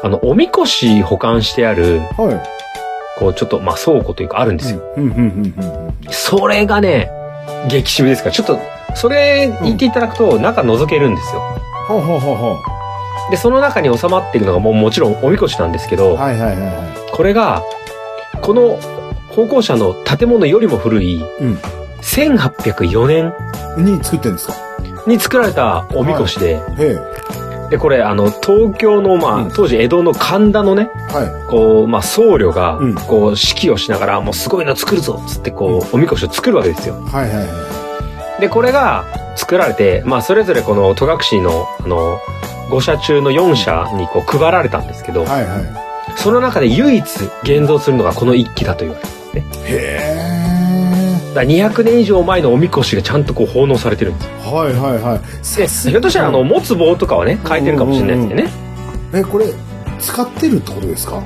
Speaker 2: あの、おみこし保管してある、
Speaker 1: はい。
Speaker 2: こう、ちょっと、まあ、倉庫というかあるんですよ。
Speaker 1: うん、うん、うん、うん。
Speaker 2: それがね、激渋ですから、ちょっと、それ言っていただくと、中覗けるんですよ。
Speaker 1: ほうほうほうほ
Speaker 2: で、その中に収まっているのがもうもちろんおみこしなんですけど、
Speaker 1: う。はいはいはいは
Speaker 2: これが、この奉公社の建物よりも古い、
Speaker 1: うん
Speaker 2: 1804年
Speaker 1: に作ってんですか？
Speaker 2: に作られたおみこしで、
Speaker 1: へえ。
Speaker 2: で、これ、あの、東京の、まあ、
Speaker 1: うん
Speaker 2: 当時江戸の神田のね、
Speaker 1: は
Speaker 2: こう、まあ、僧侶が
Speaker 1: うん、
Speaker 2: こう、指揮をしながら、もうすごいの作るぞっつって、こう、おみこしを作るわけですよ。
Speaker 1: い。はいはいはい。
Speaker 2: で、これが作られて、まあ、それぞれこの戸隠の、あの、5社中の4社にこう配られたんですけど、
Speaker 1: はいはい。
Speaker 2: その中で唯一現像するのがこの一機だと言われてますね。
Speaker 1: へ
Speaker 2: だから200年以上前のおみこしがちゃんとこう奉納されてるんですよ。
Speaker 1: え。はいはいはい。
Speaker 2: で、ひょっとしたらあの、持つ棒とかはね、変えてるかもしれないですよね。
Speaker 1: え、これ、使ってるってことですか？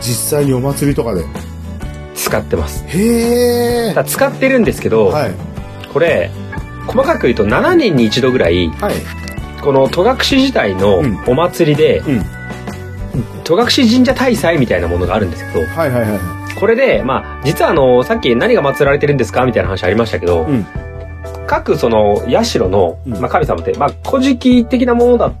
Speaker 1: 実際にお祭りとかで。
Speaker 2: 使ってます。
Speaker 1: へえ
Speaker 2: 使ってるんですけど、
Speaker 1: はい。
Speaker 2: これ、細かく言うと7年に一度ぐらい、
Speaker 1: はい。
Speaker 2: この戸隠自体の
Speaker 1: うん
Speaker 2: お祭りで、
Speaker 1: うん。
Speaker 2: 戸隠神社大祭みたいなものがあるんですけど、
Speaker 1: はいはいはい。
Speaker 2: これで、まあ、実はあの、さっき何が祀られてるんですか？みたいな話ありましたけど、
Speaker 1: うん。
Speaker 2: 各その、社の、
Speaker 1: うん。
Speaker 2: まあ、神様って、まあ、古事記的なものだ、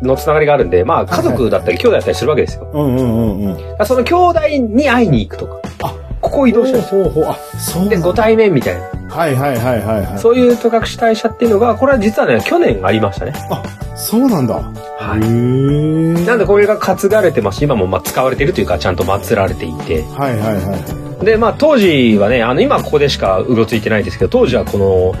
Speaker 2: のつながりがあるんで、まあ、家族だったり、兄弟だったりするわけですよ。
Speaker 1: うんうんうんうん。
Speaker 2: その兄弟に会いに行くとか、
Speaker 1: あ
Speaker 2: ここを移動してるんですよ
Speaker 1: ほうほう。あ、そう
Speaker 2: で、ご対面みたいな。
Speaker 1: はいはいはいはいはい。
Speaker 2: そういう戸隠大社っていうのが、これは実はね、去年ありましたね。
Speaker 1: そうなんだ。
Speaker 2: は
Speaker 1: へえ。
Speaker 2: い。なんでこれが担がれてますし、今もまあ使われているというか、ちゃんと祀られていて。
Speaker 1: はいはいはい。
Speaker 2: で、まあ当時はね、あの今ここでしかうろついてないですけど、当時はこの、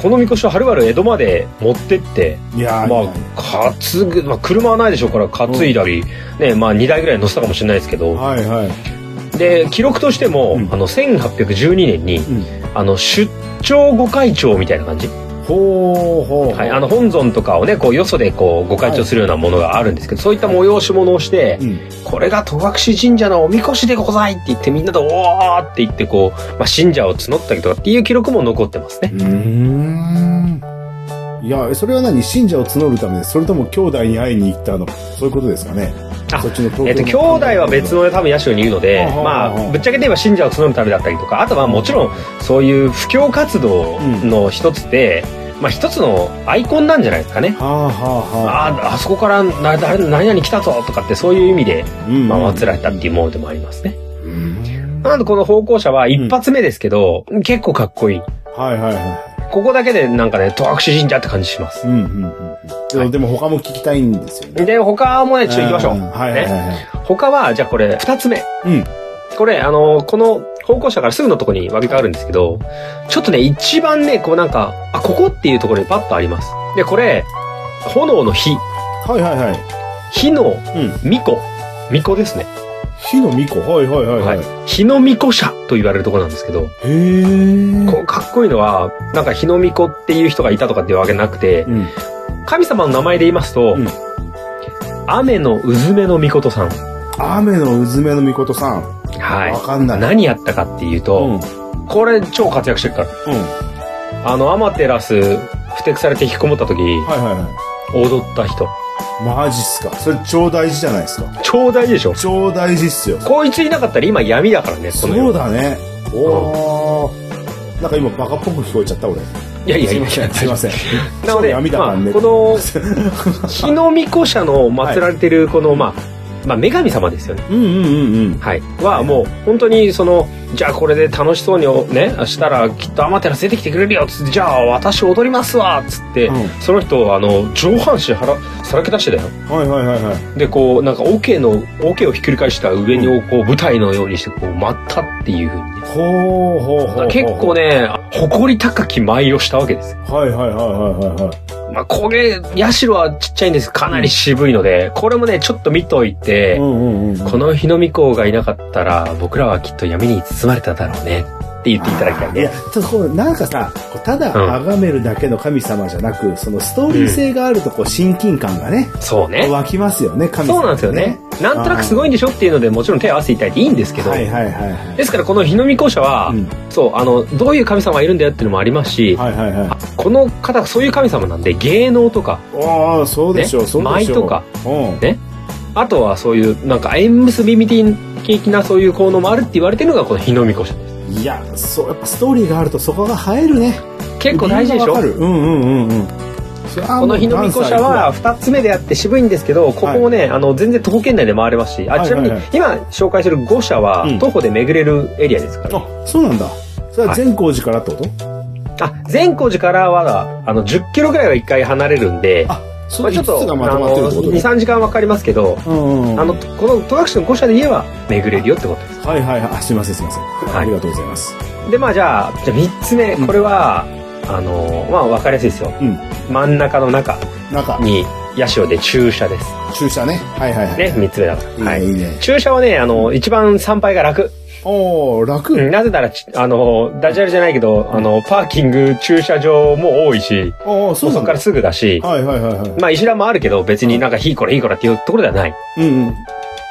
Speaker 2: このみこしをはるばる江戸まで持ってって、
Speaker 1: いやー
Speaker 2: まあ、担ぐ、まあ車はないでしょうから担いだり、ね、まあ2台ぐらい乗せたかもしれないですけど、
Speaker 1: はいはい。
Speaker 2: で、記録としても、
Speaker 1: うん
Speaker 2: あの、1812年に、
Speaker 1: うん。
Speaker 2: あの、出張御開帳みたいな感じ。
Speaker 1: ほうほう。
Speaker 2: はい、あの、本尊とかをね、こう、よそでこう、御開帳するようなものがあるんですけど、そういった催し物をして、
Speaker 1: うん。
Speaker 2: これが戸隠神社のおみこしでございって言ってみんなでおーって言ってこう、まあ、信者を募ったりとかっていう記録も残ってますね。
Speaker 1: うーん。いや、それは何？信者を募るためそれとも兄弟に会いに行ったの？そういうことですかね
Speaker 2: あ
Speaker 1: そっちの東
Speaker 2: えっと、兄弟は別の多分社にいるのでま
Speaker 1: はあ
Speaker 2: あ、ぶっちゃけて言えば信者を募るためだったりとか、あとはもちろん、そういう布教活動の一つで、まあ一つのアイコンなんじゃないですかね。
Speaker 1: はあはあはあ。
Speaker 2: ああ、あそこからな、誰何々来たぞとかってそういう意味で、
Speaker 1: うん
Speaker 2: まあ、祀られたっていうものでもありますね。
Speaker 1: うん
Speaker 2: なのでこの奉公者は一発目ですけど、結構かっこいい。
Speaker 1: はいはいは
Speaker 2: ここだけでなんかね、戸隠神社って感じします。
Speaker 1: い。うんうんうんうん。でも他も聞きたいんですよね。
Speaker 2: で、他もね、ちょっと行きましょう。
Speaker 1: んはいはいはいはい。
Speaker 2: 他は、じゃあこれ、二つ目。
Speaker 1: うん。
Speaker 2: これ、あの、この、方向車からすぐのとこに分けがあるんですけど、ちょっとね、一番ね、こうなんか、あ、ここっていうところにパッとあります。で、これ、炎の火。
Speaker 1: はいはいはい。
Speaker 2: 火の
Speaker 1: うん。
Speaker 2: 巫女。巫女ですね。
Speaker 1: 火の巫女。はいはいはいはい。
Speaker 2: 火の巫女社と言われるところなんですけど、
Speaker 1: へえ。
Speaker 2: こうかっこいいのは、なんか火の巫女っていう人がいたとかっていうわけなくて、
Speaker 1: うん。
Speaker 2: 神様の名前で言いますと、
Speaker 1: うん
Speaker 2: 雨のうずめの巫女さん。
Speaker 1: 雨のうずめの巫女さん。
Speaker 2: はい。
Speaker 1: わかんない。
Speaker 2: 何やったかっていうと、
Speaker 1: うん。うん。
Speaker 2: これ超活躍してるから。あの、アマテラス、ふてくされて引きこもった時、
Speaker 1: はいはいは
Speaker 2: 踊った人。
Speaker 1: い。マジっすか？それ超大事じゃないですか？
Speaker 2: 超大事でしょ？
Speaker 1: 超大事っすよ。
Speaker 2: こいついなかったら今闇だからね、この世
Speaker 1: そうだね。おー。なんか今バカっぽく聞こえちゃった俺。
Speaker 2: いやいやいや
Speaker 1: すいません。
Speaker 2: なので、まあ。この、日の巫女社の祀られてる、この、まあ、まあ、女神様ですよね。
Speaker 1: うんうんうんうん。
Speaker 2: はい。は、もう、本当に、その、じゃあこれで楽しそうにね、したら、きっとアマテラス出てきてくれるよ、つって、じゃあ私踊りますわ、つって、
Speaker 1: うん
Speaker 2: その人、あの、上半身はら、さらけ出してたよ。
Speaker 1: はいはいはいはい。
Speaker 2: で、こう、なんか、オケの、オケをひっくり返した上に、こう、舞台のようにして、こう、舞ったっていうふうにね。
Speaker 1: ほうほうほうほう。
Speaker 2: 結構。ね、誇り高き舞をしたわけですよ。
Speaker 1: はいはいはいはいはいはい。
Speaker 2: まあ、これ、社はちっちゃいんです。かなり渋いので、これもね、ちょっと見といて、
Speaker 1: うんうんうん。
Speaker 2: この日の御子がいなかったら、僕らはきっと闇に包まれただろうね、って言っていただきたい
Speaker 1: いや
Speaker 2: ね。、
Speaker 1: ちょなんかさ、ただ
Speaker 2: うん
Speaker 1: 崇めるだけの神様じゃなく、そのストーリー性があると、こう、親近感がね、
Speaker 2: そうね。
Speaker 1: 湧きますよね、神様、
Speaker 2: そうなんですよね。なんとなくすごいんでしょっていうので、もちろん手を合わせていただいていいんですけど、
Speaker 1: はいはいはいはい。
Speaker 2: ですからこの日の御子者は、
Speaker 1: うん
Speaker 2: そう、あの、どういう神様がいるんだよっていうのもありますし、
Speaker 1: はいはいはい。
Speaker 2: この方、そういう神様なんで、芸能とか、
Speaker 1: ああ、そうでしょう、
Speaker 2: ね
Speaker 1: そう。
Speaker 2: 舞とか。
Speaker 1: うん。
Speaker 2: ねあとはそういう、なんか縁結びみ的なそういう効能もあるって言われてるのがこの日の御子者です。
Speaker 1: いや、そう、やっぱストーリーがあるとそこが映えるね。
Speaker 2: 結構大事でしょ？
Speaker 1: うんうんうんうん。
Speaker 2: この日のみこ車は2つ目であって渋いんですけどここもね、あの全然徒歩圏内で回れますしあちなみに
Speaker 1: はいはいはい
Speaker 2: 今紹介する5車は
Speaker 1: うん
Speaker 2: 徒歩で巡れるエリアですから、
Speaker 1: あ、そうなんだ。それは善光寺からってこと、
Speaker 2: あ善光寺からはあの10キロぐらいは1回離れるんで
Speaker 1: あ、そ
Speaker 2: まあ、
Speaker 1: れ5
Speaker 2: ちょっと
Speaker 1: つがまとまってるってことね。
Speaker 2: 23時間はかかりますけど、
Speaker 1: うんうん。
Speaker 2: あのこの戸隠の5社で言えば巡れるよってことです
Speaker 1: はいはいはい。あすいませんすいません。
Speaker 2: い
Speaker 1: ありがとうございます。
Speaker 2: でまあじゃあじゃあ3つ目
Speaker 1: うん
Speaker 2: これは、あのまあ分かりやすいですよ
Speaker 1: うん。
Speaker 2: 真ん中の中に八潮で駐車です
Speaker 1: 注射ね。はいはいはい。
Speaker 2: ね3つ目だから、はい
Speaker 1: いいね、いいね。
Speaker 2: 駐車はねあの一番参拝が楽
Speaker 1: おー、楽。
Speaker 2: うんなぜならち、あの、ダジャレじゃないけど、あの、パーキング駐車場も多いし、
Speaker 1: そう
Speaker 2: そこからすぐだし、
Speaker 1: はいはいはいはい。
Speaker 2: まあ、石段もあるけど、別になんか、ひいこらひいこらっていうところではない。
Speaker 1: うんうん。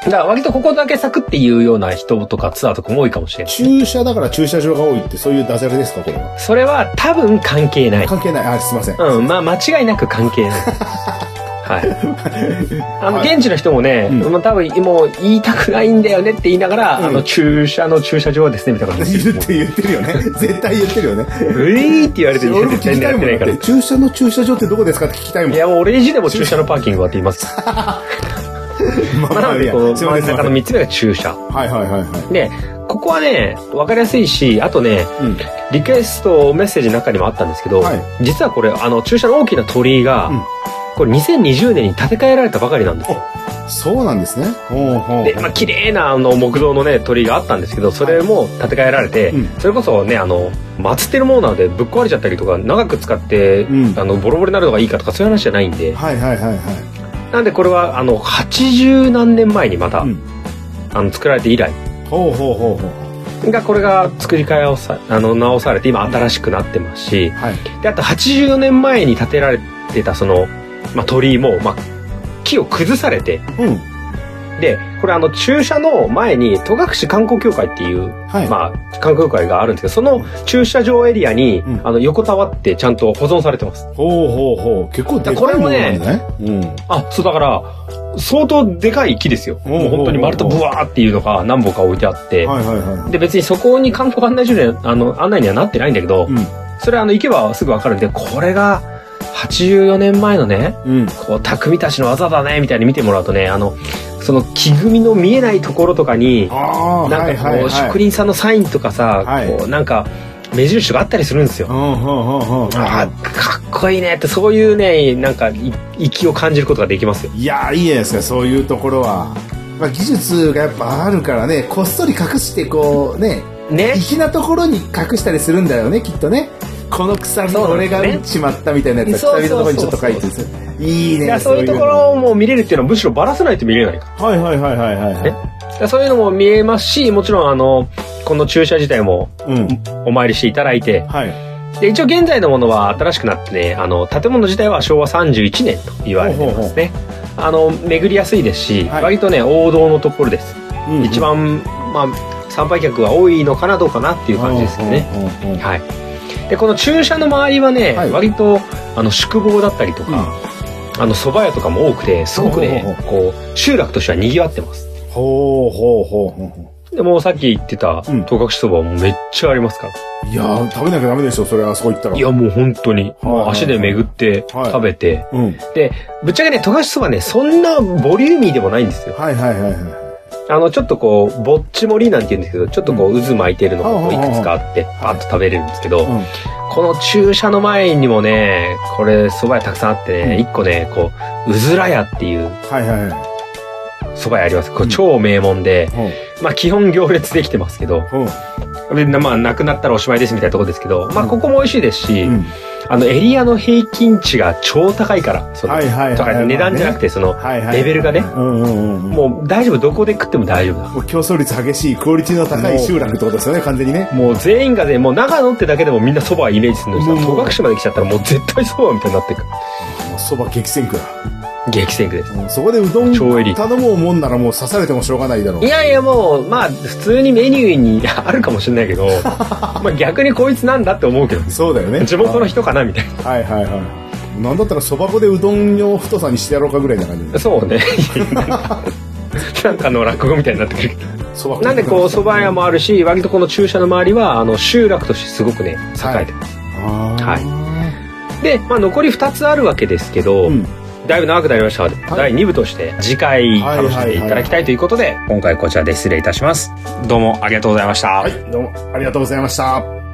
Speaker 2: だから、割とここだけサクっていうような人とかツアーとかも多いかもしれない。
Speaker 1: 駐車だから駐車場が多いってそういうダジャレですかこれは。
Speaker 2: それは多分関係ない。
Speaker 1: 関係ない。あ、すいません。
Speaker 2: うん、まあ、間違いなく関係ない。はい。あの、
Speaker 1: はい
Speaker 2: 現地の人もね、
Speaker 1: うん
Speaker 2: まあ、多分、もう言いたくないんだよねって言いながら、
Speaker 1: うん
Speaker 2: あの、駐車の駐車場はですね、みたいな感じで
Speaker 1: 言って言ってるよね。絶対言ってるよね。
Speaker 2: ういーって言われて
Speaker 1: 俺も聞
Speaker 2: 絶対狙ってないから。
Speaker 1: 駐車の駐車場ってどこですかって聞きたいもん。
Speaker 2: いや、もう俺意地でも駐車のパーキングはって言います。
Speaker 1: ま
Speaker 2: まあ、なので、こう、真ん中の3つ目が駐車。
Speaker 1: はいはいはいはい。
Speaker 2: で、ここはね、わかりやすいし、あとね、
Speaker 1: うん。
Speaker 2: リクエストメッセージの中にもあったんですけど、
Speaker 1: はい
Speaker 2: 実はこれ、あの、駐車の大きな鳥居が、
Speaker 1: うん
Speaker 2: これ2020年に建て替えられたばかりなんですよ。
Speaker 1: そうなんですね。ほうほう。
Speaker 2: で、まあ、綺麗なあの木造のね、鳥居があったんですけど、それも建て替えられて、
Speaker 1: うん
Speaker 2: それこそね、あの、祀ってるものなのでぶっ壊れちゃったりとか、長く使って、
Speaker 1: うん
Speaker 2: あの、ボロボロになるのがいいかとか、そういう話じゃないんで、
Speaker 1: はいはいはいはい。
Speaker 2: なんでこれは、あの、80何年前にまた、
Speaker 1: うん
Speaker 2: あの、作られて以来、
Speaker 1: ほうほうほうほう。
Speaker 2: がこれが作り替えをさあの直されて今新しくなってますし
Speaker 1: はい。
Speaker 2: であと84年前に建てられてたその、まあ、鳥居も、まあ、木を崩されて
Speaker 1: うん。
Speaker 2: でこれあの駐車の前に戸隠観光協会っていう、
Speaker 1: はい。
Speaker 2: まあ、観光協会があるんですけどその駐車場エリアに、
Speaker 1: うん
Speaker 2: あの横たわってちゃんと保存されてます
Speaker 1: ほうほうほう。結構でかい
Speaker 2: これもね
Speaker 1: ものなんだね。うん。
Speaker 2: あそうだから相当でかい木ですよもう本当に丸太ブワーっていうのが何本か置いてあって、
Speaker 1: はいはいは
Speaker 2: で別にそこに観光案内所にはあの案内にはなってないんだけど、
Speaker 1: い。うん。
Speaker 2: それあの行けばすぐわかるんで、これが84年前のね、
Speaker 1: うん。
Speaker 2: こう匠たちの技だね、みたいに見てもらうとね、あの、その木組みの見えないところとかに、なんかこう、
Speaker 1: はいはいはい。
Speaker 2: 職人さんのサインとかさ、
Speaker 1: はい
Speaker 2: こう、なんか、目印があったりするんですよ。ああ、かっこいいねって、そういうね、なんか、い粋を感じることができますよ。
Speaker 1: いやーいいじゃないですか、そういうところは。まあ、技術がやっぱあるからね、こっそり隠して、こう、ね、
Speaker 2: ね。
Speaker 1: 粋なところに隠したりするんだよね、きっとね。この鎖
Speaker 2: そうなんですね
Speaker 1: 俺が打っちまったみたいなやつは、
Speaker 2: そうそうそう
Speaker 1: 鎖のところにちょっと書いてるんですよ。いいね。
Speaker 2: そういうところも見れるっていうのはむしろばらさないと見れないか
Speaker 1: はいはいはいはいはいはい。
Speaker 2: ら。そういうのも見えますし、もちろんあの、この駐車自体も
Speaker 1: うん。
Speaker 2: お参りしていただいて、
Speaker 1: はい。
Speaker 2: で、一応現在のものは新しくなってね、あの、建物自体は昭和31年と言われてますね。あの、巡りやすいですし、
Speaker 1: はい
Speaker 2: 割とね、王道のところです。
Speaker 1: うん
Speaker 2: 一。番、まあ、参拝客が多いのかなどうかなっていう感じですけどね。
Speaker 1: うん。うんうん
Speaker 2: はい。で、この駐車の周りはね、
Speaker 1: はい
Speaker 2: 割と、あの、宿坊だったりとか、あの、蕎麦屋とかも多くて、すごくねこう、集落としては賑わってます。
Speaker 1: ほうほうほうほう。
Speaker 2: でもうさっき言ってた、
Speaker 1: うん
Speaker 2: 戸隠そばもめっちゃありますから。
Speaker 1: いやー、食べなきゃダメでしょ、それはそう言ったら。
Speaker 2: いや、もう本当に、もう足で巡って
Speaker 1: はい
Speaker 2: 食べて、
Speaker 1: うん。
Speaker 2: で、ぶっちゃけね、戸隠そばね、そんなボリューミーでもないんですよ。
Speaker 1: はいはいはいはい。
Speaker 2: あの、ちょっとこう、ぼっち盛りなんて言うんですけど、ちょっとこう、渦巻いてるのがいくつかあって、バッと食べれるんですけど、
Speaker 1: うん。
Speaker 2: この駐車の前にもね、これ、蕎麦屋たくさんあってね、
Speaker 1: うん
Speaker 2: 一個ね、こう、うずら屋っていう
Speaker 1: はいはいはい。
Speaker 2: 蕎麦屋あります。こ超名門で、まあ基本行列できてますけど、まあなくなったらおしまいですみたいなところですけど、まあここも美味しいですし、
Speaker 1: うん。
Speaker 2: あのエリアの平均値が超高いから、その、
Speaker 1: はいはいはい
Speaker 2: とか値段じゃなくて、その。レベルがね。もう大丈夫、どこで食っても大丈夫だ。
Speaker 1: もう競争率激しい、クオリティの高い集落ってことですよね、完全にね。
Speaker 2: もう全員がね、もう長野ってだけでもみんな蕎麦イメージするのにさ、戸隠まで来ちゃったらもう絶対蕎麦みたいになってくる。
Speaker 1: そば激戦区だ。
Speaker 2: 激戦区です。
Speaker 1: うんそこでうどん頼もうもんならもう刺されてもしょうがないだろう。
Speaker 2: いやいやもう、まあ普通にメニューにあるかもしれないけど、まあ逆にこいつなんだって思うけど、
Speaker 1: そうだよね。
Speaker 2: 地元の人かなみたい
Speaker 1: はいはいはい。なんだったらそば粉でうどん用太さにしてやろうかぐらいな感じ
Speaker 2: な。そうね。なんかの落語みたいになってくるなんでこう、蕎麦屋もあるし、割とこの駐車の周りは、あの、集落としてすごくね、栄えてます。
Speaker 1: あー
Speaker 2: はいで、まあ、残り2つあるわけですけど、
Speaker 1: うん。
Speaker 2: だいぶ長くなりましたので、第2部として次回楽しんでいただきたいということで、今回こちらで失礼いたします。どうもありがとうございました。
Speaker 1: はい、どうもありがとうございました。